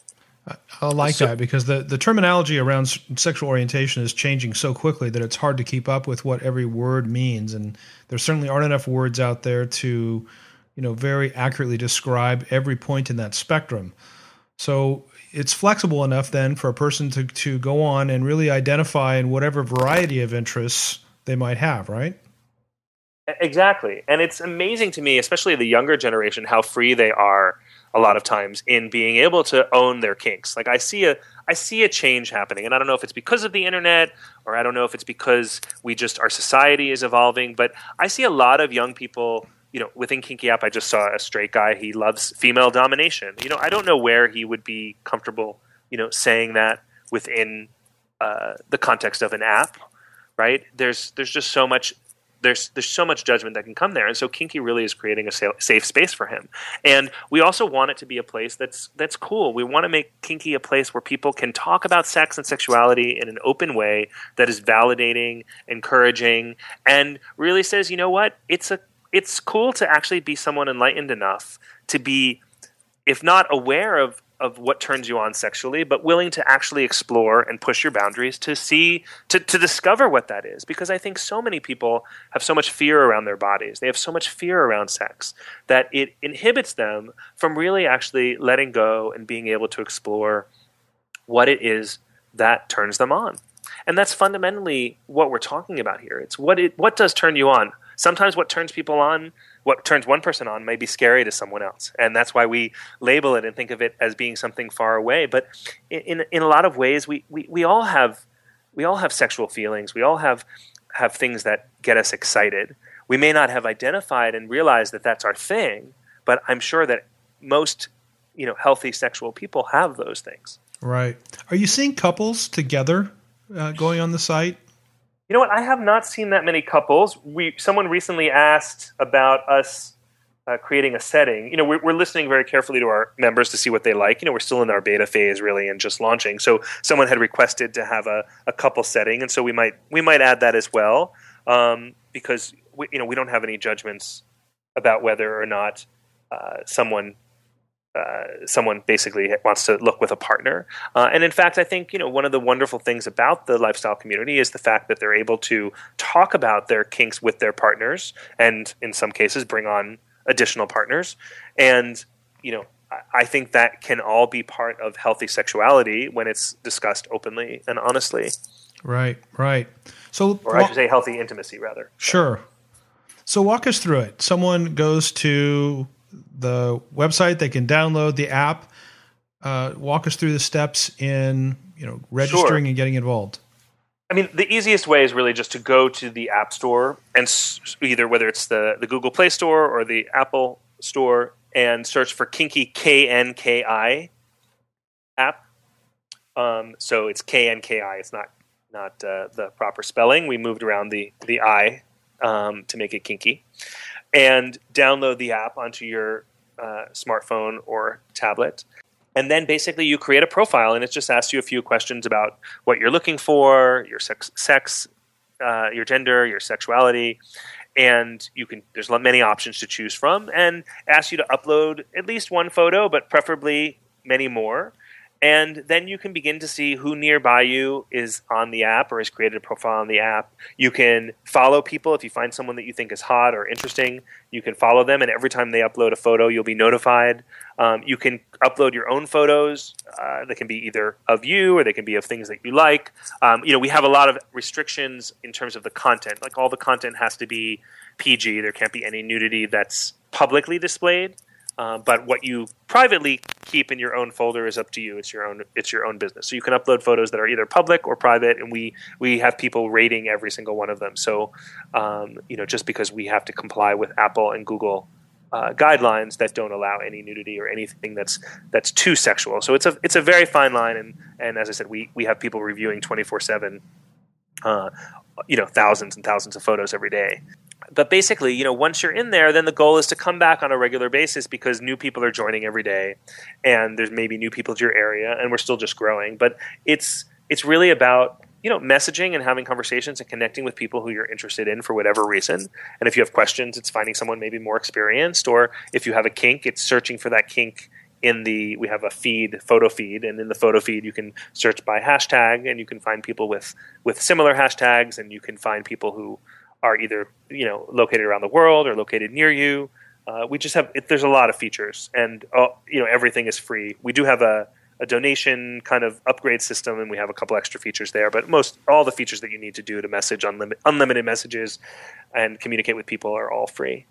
I like so, that because the, the terminology around sexual orientation is changing so quickly that it's hard to keep up with what every word means, and there certainly aren't enough words out there to, you know, very accurately describe every point in that spectrum. So it's flexible enough then for a person to to go on and really identify in whatever variety of interests they might have, right? Exactly, and it's amazing to me, especially the younger generation, how free they are a lot of times in being able to own their kinks. Like I see a I see a change happening, and I don't know if it's because of the internet or I don't know if it's because we just our society is evolving, but I see a lot of young people. You know, within Kinky App, I just saw a straight guy. He loves female domination. You know, I don't know where he would be comfortable. You know, saying that within uh, the context of an app, right? There's there's just so much there's there's so much judgment that can come there, and so Kinky really is creating a safe space for him. And we also want it to be a place that's that's cool. We want to make Kinky a place where people can talk about sex and sexuality in an open way that is validating, encouraging, and really says, you know what, it's a it's cool to actually be someone enlightened enough to be, if not aware of of what turns you on sexually, but willing to actually explore and push your boundaries to see to, to discover what that is. Because I think so many people have so much fear around their bodies. They have so much fear around sex that it inhibits them from really actually letting go and being able to explore what it is that turns them on. And that's fundamentally what we're talking about here. It's what it what does turn you on. Sometimes what turns people on what turns one person on may be scary to someone else, and that's why we label it and think of it as being something far away. But in in a lot of ways, we we, we all have we all have sexual feelings. We all have have things that get us excited. We may not have identified and realized that that's our thing, but I'm sure that most you know healthy sexual people have those things. Right. Are you seeing couples together uh, going on the site? You know what? I have not seen that many couples. We someone recently asked about us uh, creating a setting. You know, we're, we're, listening very carefully to our members to see what they like. You know, we're still in our beta phase, really, and just launching. So someone had requested to have a, a couple setting, and so we might we might add that as well, um, because we, you know we don't have any judgments about whether or not uh, someone uh, someone basically wants to look with a partner. Uh, and in fact, I think you know one of the wonderful things about the lifestyle community is the fact that they're able to talk about their kinks with their partners, and in some cases, bring on additional partners. And you know, I think that can all be part of healthy sexuality when it's discussed openly and honestly. Right, right. So, or I should say, healthy intimacy, rather. Sure. So, walk us through it. Someone goes to the website. They can download the app. Uh, walk us through the steps in you know registering sure. and getting involved. I mean, the easiest way is really just to go to the App Store and s- either whether it's the, the Google Play Store or the Apple Store and search for Kinky K N K I app. Um, so it's K N K I. It's not not uh, the proper spelling. We moved around the the I um, to make it kinky and download the app onto your uh, smartphone or tablet. And then basically you create a profile, and it just asks you a few questions about what you're looking for, your sex, sex uh, your gender, your sexuality, and you can. There's many options to choose from, and asks you to upload at least one photo, but preferably many more and then you can begin to see who nearby you is on the app or has created a profile on the app. You can follow people if you find someone that you think is hot or interesting. You can follow them, and every time they upload a photo, you'll be notified. Um, you can upload your own photos. Uh, that can be either of you or they can be of things that you like. Um, you know, we have a lot of restrictions in terms of the content. Like all the content has to be PG. There can't be any nudity that's publicly displayed. Uh, but what you privately keep in your own folder is up to you. It's your own. It's your own business. So you can upload photos that are either public or private, and we we have people rating every single one of them. So um, you know, just because we have to comply with Apple and Google uh, guidelines that don't allow any nudity or anything that's that's too sexual. So it's a it's a very fine line, and and as I said, we we have people reviewing twenty four seven, uh, you know, thousands and thousands of photos every day. But basically, you know, once you're in there, then the goal is to come back on a regular basis because new people are joining every day, and there's maybe new people to your area, and we're still just growing. But it's it's really about you know messaging and having conversations and connecting with people who you're interested in for whatever reason. And if you have questions, it's finding someone maybe more experienced, or if you have a kink, it's searching for that kink in the we have a feed photo feed and in the photo feed you can search by hashtag and you can find people with with similar hashtags and you can find people who are either you know located around the world or located near you. Uh, we just have it, there's a lot of features, and uh, you know everything is free. We do have a, a donation kind of upgrade system, and we have a couple extra features there. But most all the features that you need to do to message unlimited unlimited messages and communicate with people are all free.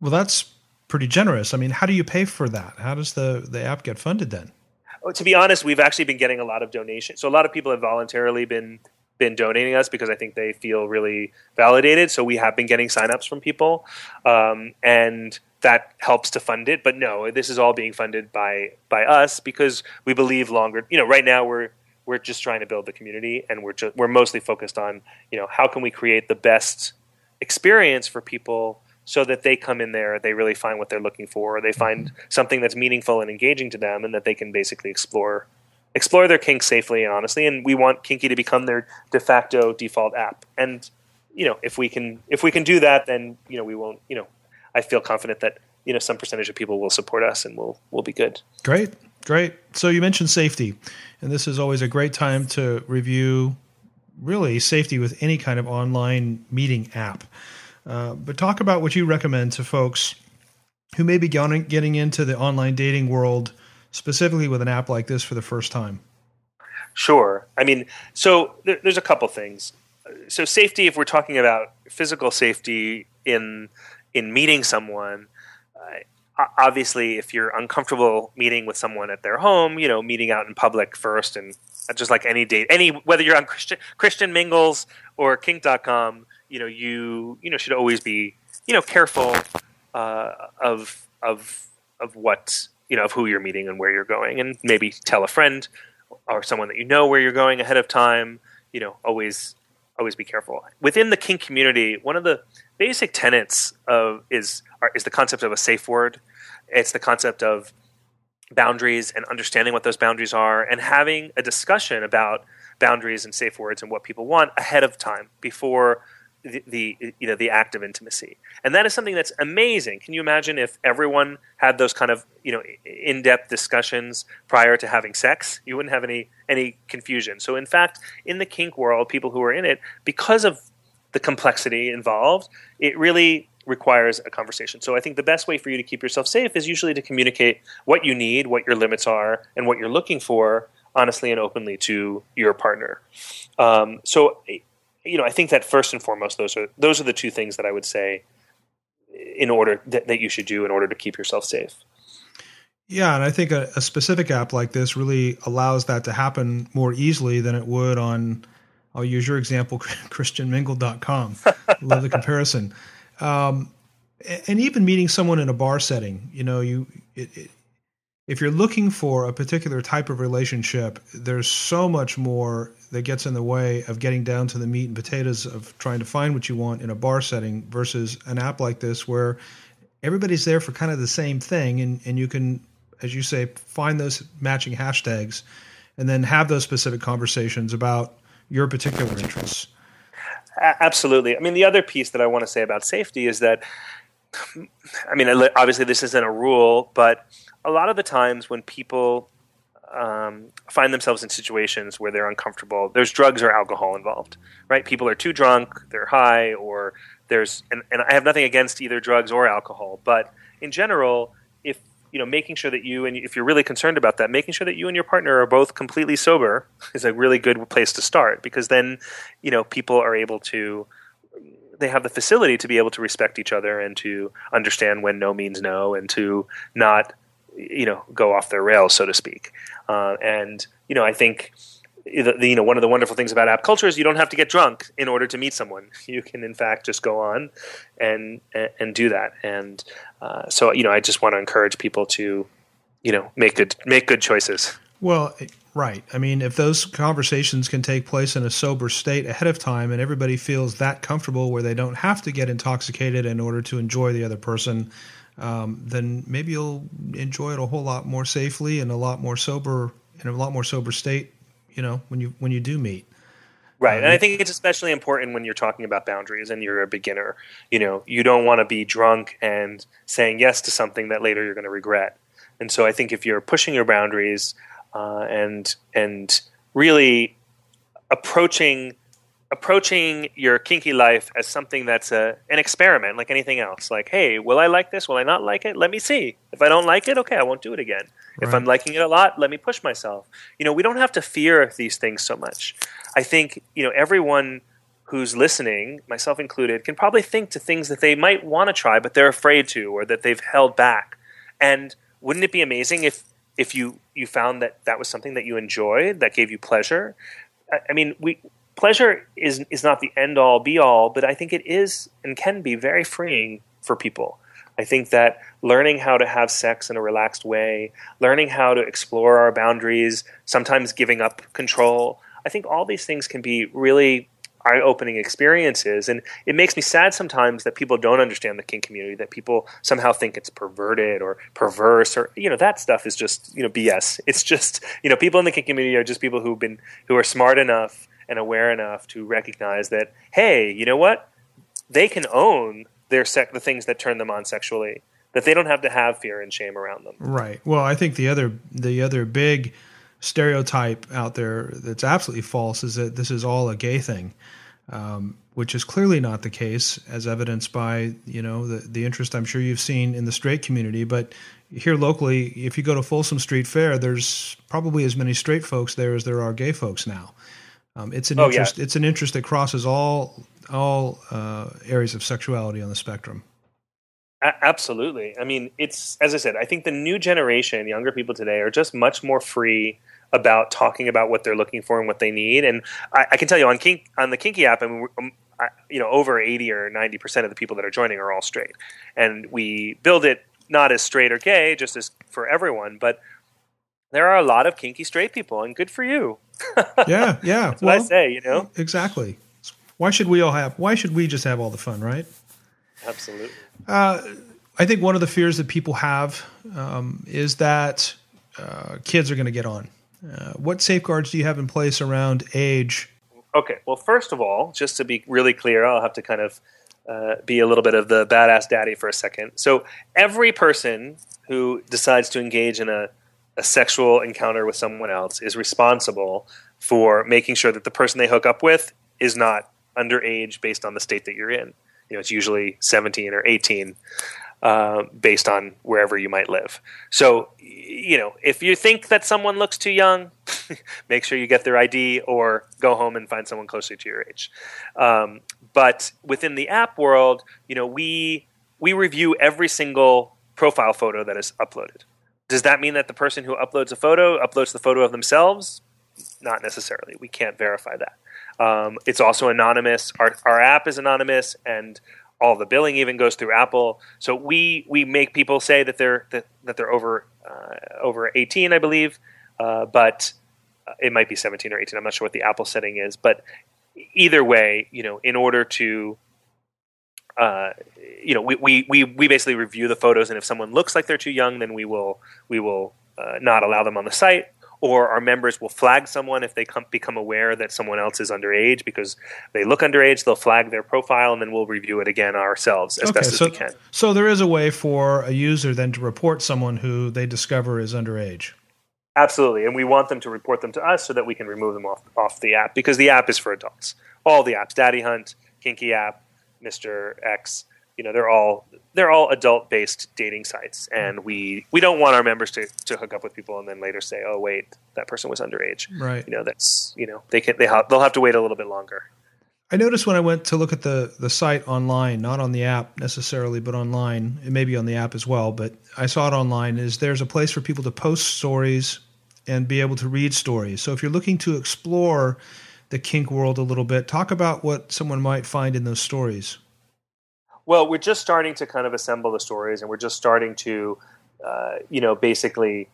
Well, that's pretty generous. I mean, how do you pay for that? How does the the app get funded then? Oh, to be honest, we've actually been getting a lot of donations. So a lot of people have voluntarily been been donating us because I think they feel really validated. So we have been getting signups from people, um, and that helps to fund it. But no, this is all being funded by by us because we believe longer. You know, right now we're we're just trying to build the community, and we're just, we're mostly focused on you know how can we create the best experience for people so that they come in there, they really find what they're looking for, or they find mm-hmm. something that's meaningful and engaging to them, and that they can basically explore explore their kink safely and honestly. And we want Kinky to become their de facto default app. And you know, if we can if we can do that, then you know we won't. You know, I feel confident that you know some percentage of people will support us and we'll we'll be good. Great, great. So you mentioned safety, and this is always a great time to review really safety with any kind of online meeting app. Uh, but talk about what you recommend to folks who may be getting into the online dating world specifically with an app like this for the first time? Sure. I mean, so there, there's a couple things. So safety, if we're talking about physical safety in in meeting someone, uh, obviously, if you're uncomfortable meeting with someone at their home, you know, meeting out in public first, and just like any date, any whether you're on Christian, Christian Mingles or Kink.com, you know, you you know should always be you know careful uh, of of of what you know of who you're meeting and where you're going, and maybe tell a friend or someone that you know where you're going ahead of time. You know, always always be careful within the kink community. One of the basic tenets of is are, is the concept of a safe word. It's the concept of boundaries and understanding what those boundaries are, and having a discussion about boundaries and safe words and what people want ahead of time before the, the, you know the act of intimacy, and that is something that's amazing. Can you imagine if everyone had those kind of you know in depth discussions prior to having sex? You wouldn't have any any confusion. So in fact, in the kink world, people who are in it, because of the complexity involved, it really requires a conversation. So I think the best way for you to keep yourself safe is usually to communicate what you need, what your limits are, and what you're looking for honestly and openly to your partner. Um, so you know, I think that first and foremost, those are those are the two things that I would say in order that, that you should do in order to keep yourself safe. Yeah, and I think a, a, specific app like this really allows that to happen more easily than it would on. I'll use your example, ChristianMingle.com. Love the comparison. Um, and even meeting someone in a bar setting, you know, you it, it, if you're looking for a particular type of relationship, there's so much more that gets in the way of getting down to the meat and potatoes of trying to find what you want in a bar setting versus an app like this where everybody's there for kind of the same thing and, and you can as you say find those matching hashtags and then have those specific conversations about your particular interests. Absolutely. I mean the other piece that i want to say about safety is that i mean obviously this isn't a rule but a lot of the times when people um, find themselves in situations where they're uncomfortable, there's drugs or alcohol involved, right? People are too drunk, they're high, or there's, and, and I have nothing against either drugs or alcohol, but in general, if you know, making sure that you and if you're really concerned about that, making sure that you and your partner are both completely sober is a really good place to start because then, you know, people are able to they have the facility to be able to respect each other and to understand when no means no and to not you know go off their rails, so to speak. Uh, and you know, I think the, the, you know one of the wonderful things about app culture is you don't have to get drunk in order to meet someone. You can in fact just go on and and, and do that. And uh, so you know, I just want to encourage people to you know make good make good choices. Well, Right. I mean, if those conversations can take place in a sober state ahead of time and everybody feels that comfortable where they don't have to get intoxicated in order to enjoy the other person, um, then maybe you'll enjoy it a whole lot more safely and a lot more sober in a lot more sober state, you know, when you when you do meet. Right. And I think it's especially important when you're talking about boundaries and you're a beginner. You know, you don't want to be drunk and saying yes to something that later you're going to regret. And so I think if you're pushing your boundaries uh, and and really approaching approaching your kinky life as something that's a an experiment like anything else. Like hey will i like this? Will i not like it? Let me see. If i don't like it okay i won't do it again. Right. if i'm liking it a lot let me push myself. You know we don't have to fear these things so much. I think you know everyone who's listening myself included can probably think to things that they might want to try but they're afraid to or that they've held back. And wouldn't it be amazing if if you you found that that was something that you enjoyed that gave you pleasure? I, I mean we pleasure is is not the end all be all but i think it is and can be very freeing for people i think that learning how to have sex in a relaxed way learning how to explore our boundaries sometimes giving up control i think all these things can be really eye opening experiences. And it makes me sad sometimes that people don't understand the kink community, that people somehow think it's perverted or perverse or, you know, that stuff is just, you know, BS. It's just, you know, people in the kink community are just people who've been, who are smart enough and aware enough to recognize that, hey, you know what? They can own their sec- the things that turn them on sexually. That they don't have to have fear and shame around them. Right. Well, I think the other the other big stereotype out there that's absolutely false is that this is all a gay thing, um, which is clearly not the case, as evidenced by you know the the interest I'm sure you've seen in the straight community. But here locally, if you go to Folsom Street Fair, there's probably as many straight folks there as there are gay folks now. Um, it's an oh, interest. Yeah. It's an interest that crosses all all uh, areas of sexuality on the spectrum. A- absolutely. I mean, it's as I said. I think the new generation, younger people today, are just much more free about talking about what they're looking for and what they need. And I, I can tell you on Kink on the Kinky app, I mean, um, I, you know, over eighty or ninety percent of the people that are joining are all straight, and we build it not as straight or gay, just as for everyone, but there are a lot of kinky straight people, and good for you. yeah, yeah. That's well, what I say, you know. Exactly. Why should we all have? Why should we just have all the fun, right? Absolutely. Uh, I think one of the fears that people have um, is that uh, kids are going to get on. Uh, what safeguards do you have in place around age? Okay, well, first of all, just to be really clear, I'll have to kind of uh, be a little bit of the badass daddy for a second. So, every person who decides to engage in a, a sexual encounter with someone else is responsible for making sure that the person they hook up with is not underage based on the state that you're in. You know, it's usually 17 or 18 uh, based on wherever you might live. So, you know, if you think that someone looks too young, make sure you get their ID or go home and find someone closer to your age. Um, but within the app world, you know, we we review every single profile photo that is uploaded. Does that mean that the person who uploads a photo uploads the photo of themselves? Not necessarily. We can't verify that. Um, it's also anonymous. Our, our app is anonymous, and all the billing even goes through Apple. So we we make people say that they're that, that they're over uh, over 18, I believe, uh, but it might be 17 or 18. I'm not sure what the Apple setting is, but either way, you know, in order to uh, you know, we, we, we, we basically review the photos, and if someone looks like they're too young, then we will we will uh, not allow them on the site or our members will flag someone if they come, become aware that someone else is underage because they look underage. They'll flag their profile, and then we'll review it again ourselves as okay, best so, as we can. So there is a way for a user then to report someone who they discover is underage. Absolutely, and we want them to report them to us so that we can remove them off off the app because the app is for adults. All the apps, Daddy Hunt, Kinky App, Mister X you know they're all they're all adult based dating sites and we we don't want our members to, to hook up with people and then later say oh wait that person was underage. Right. You know that's you know they can they ha- they'll have to wait a little bit longer. I noticed when i went to look at the the site online not on the app necessarily but online it may be on the app as well but i saw it online is there's a place for people to post stories and be able to read stories. So if you're looking to explore the kink world a little bit talk about what someone might find in those stories well, we're just starting to kind of assemble the stories, and we're just starting to, uh, you know, basically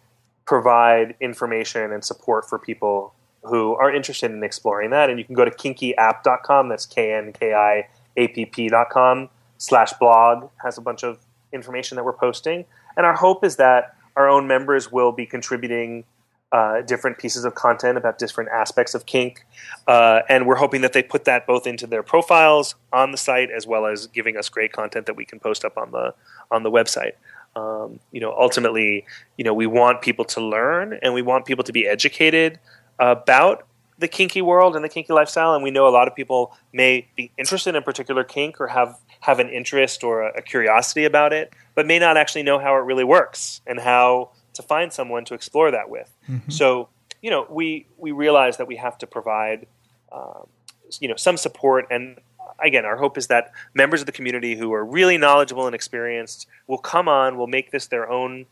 provide information and support for people who are interested in exploring that. And you can go to kinkyapp.com. That's K N K I A P P.com slash blog has a bunch of information that we're posting. And our hope is that our own members will be contributing uh, different pieces of content about different aspects of kink. Uh, and we're hoping that they put that both into their profiles on the site as well as giving us great content that we can post up on the on the website. Um, you know, ultimately, you know, we want people to learn and we want people to be educated about the kinky world and the kinky lifestyle. And we know a lot of people may be interested in particular kink or have have an interest or a, a curiosity about it, but may not actually know how it really works and how to find someone to explore that with. Mm-hmm. So, you know, we we realize that we have to provide, um, you know, some support. And again, our hope is that members of the community who are really knowledgeable and experienced will come on, will make this their own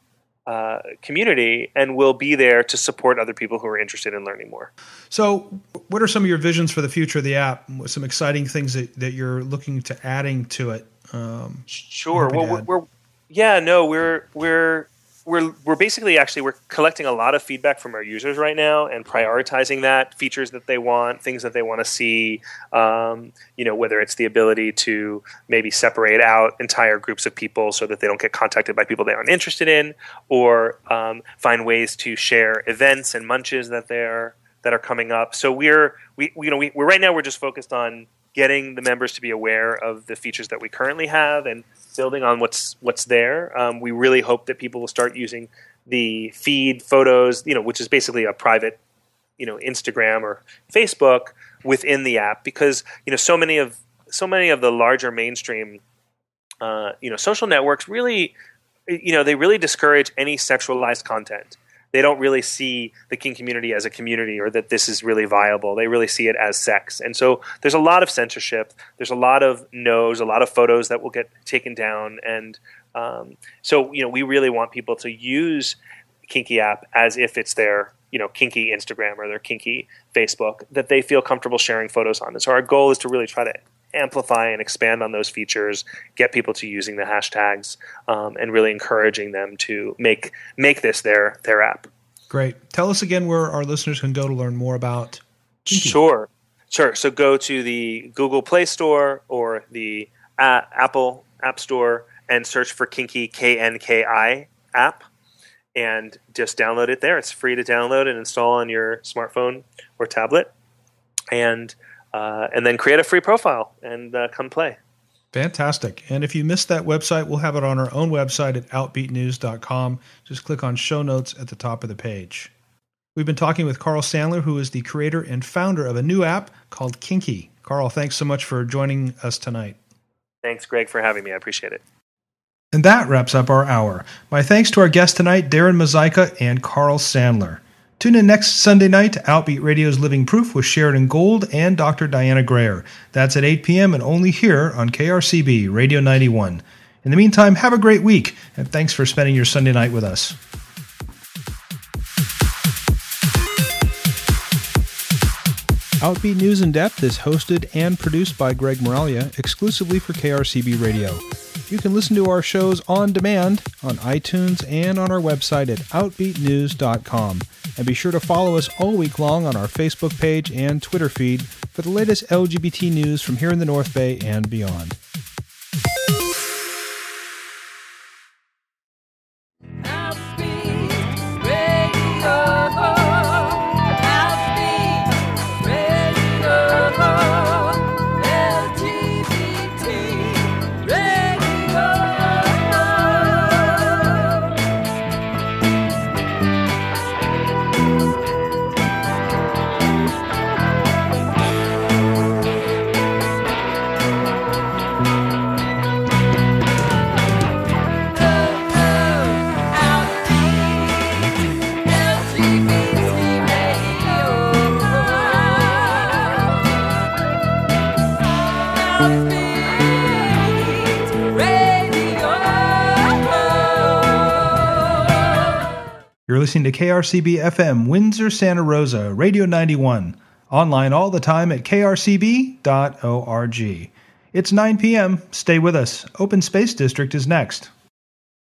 uh, community and will be there to support other people who are interested in learning more. So, what are some of your visions for the future of the app? Some exciting things that, that you're looking to adding to it? Um, sure. Well, we're, we're, yeah, no, we're we're we're we're basically actually we're collecting a lot of feedback from our users right now and prioritizing that features that they want, things that they want to see. Um, you know, whether it's the ability to maybe separate out entire groups of people so that they don't get contacted by people they aren't interested in, or um, find ways to share events and munches that they're that are coming up. So we're we, you know we, we're right now we're just focused on getting the members to be aware of the features that we currently have and building on what's what's there. Um, we really hope that people will start using the feed photos, you know, which is basically a private, you know, Instagram or Facebook within the app because you know so many of so many of the larger mainstream, uh, you know, social networks really, you know, they really discourage any sexualized content they don't really see the kink community as a community or that this is really viable. They really see it as sex. And so there's a lot of censorship. There's a lot of no's, a lot of photos that will get taken down. And um, so, you know, we really want people to use Kinky app as if it's their, you know, kinky Instagram or their kinky Facebook that they feel comfortable sharing photos on. And so our goal is to really try to amplify and expand on those features, get people to using the hashtags, um, and really encouraging them to make make this their their app. Great. Tell us again where our listeners can go to learn more about. Kinky. Sure, sure. So go to the Google Play Store or the uh, Apple App Store and search for Kinky K N K I app, and just download it there. It's free to download and install on your smartphone or tablet, and uh, and then create a free profile and uh, come play. Fantastic. And if you missed that website, we'll have it on our own website at outbeatnews.com. Just click on show notes at the top of the page. We've been talking with Carl Sandler, who is the creator and founder of a new app called Kinky. Carl, thanks so much for joining us tonight. Thanks, Greg, for having me. I appreciate it. And that wraps up our hour. My thanks to our guests tonight, Darren Mozaika and Carl Sandler. Tune in next Sunday night to Outbeat Radio's Living Proof with Sheridan Gold and Dr. Diana Greer. That's at 8 p.m. and only here on KRCB Radio 91. In the meantime, have a great week, and thanks for spending your Sunday night with us. Outbeat News in Depth is hosted and produced by Greg Moralia exclusively for KRCB Radio. You can listen to our shows on demand on iTunes and on our website at OutbeatNews.com. And be sure to follow us all week long on our Facebook page and Twitter feed for the latest LGBT news from here in the North Bay and beyond. Listening to KRCB FM, Windsor, Santa Rosa, Radio 91. Online all the time at krcb.org. It's 9 p.m. Stay with us. Open Space District is next.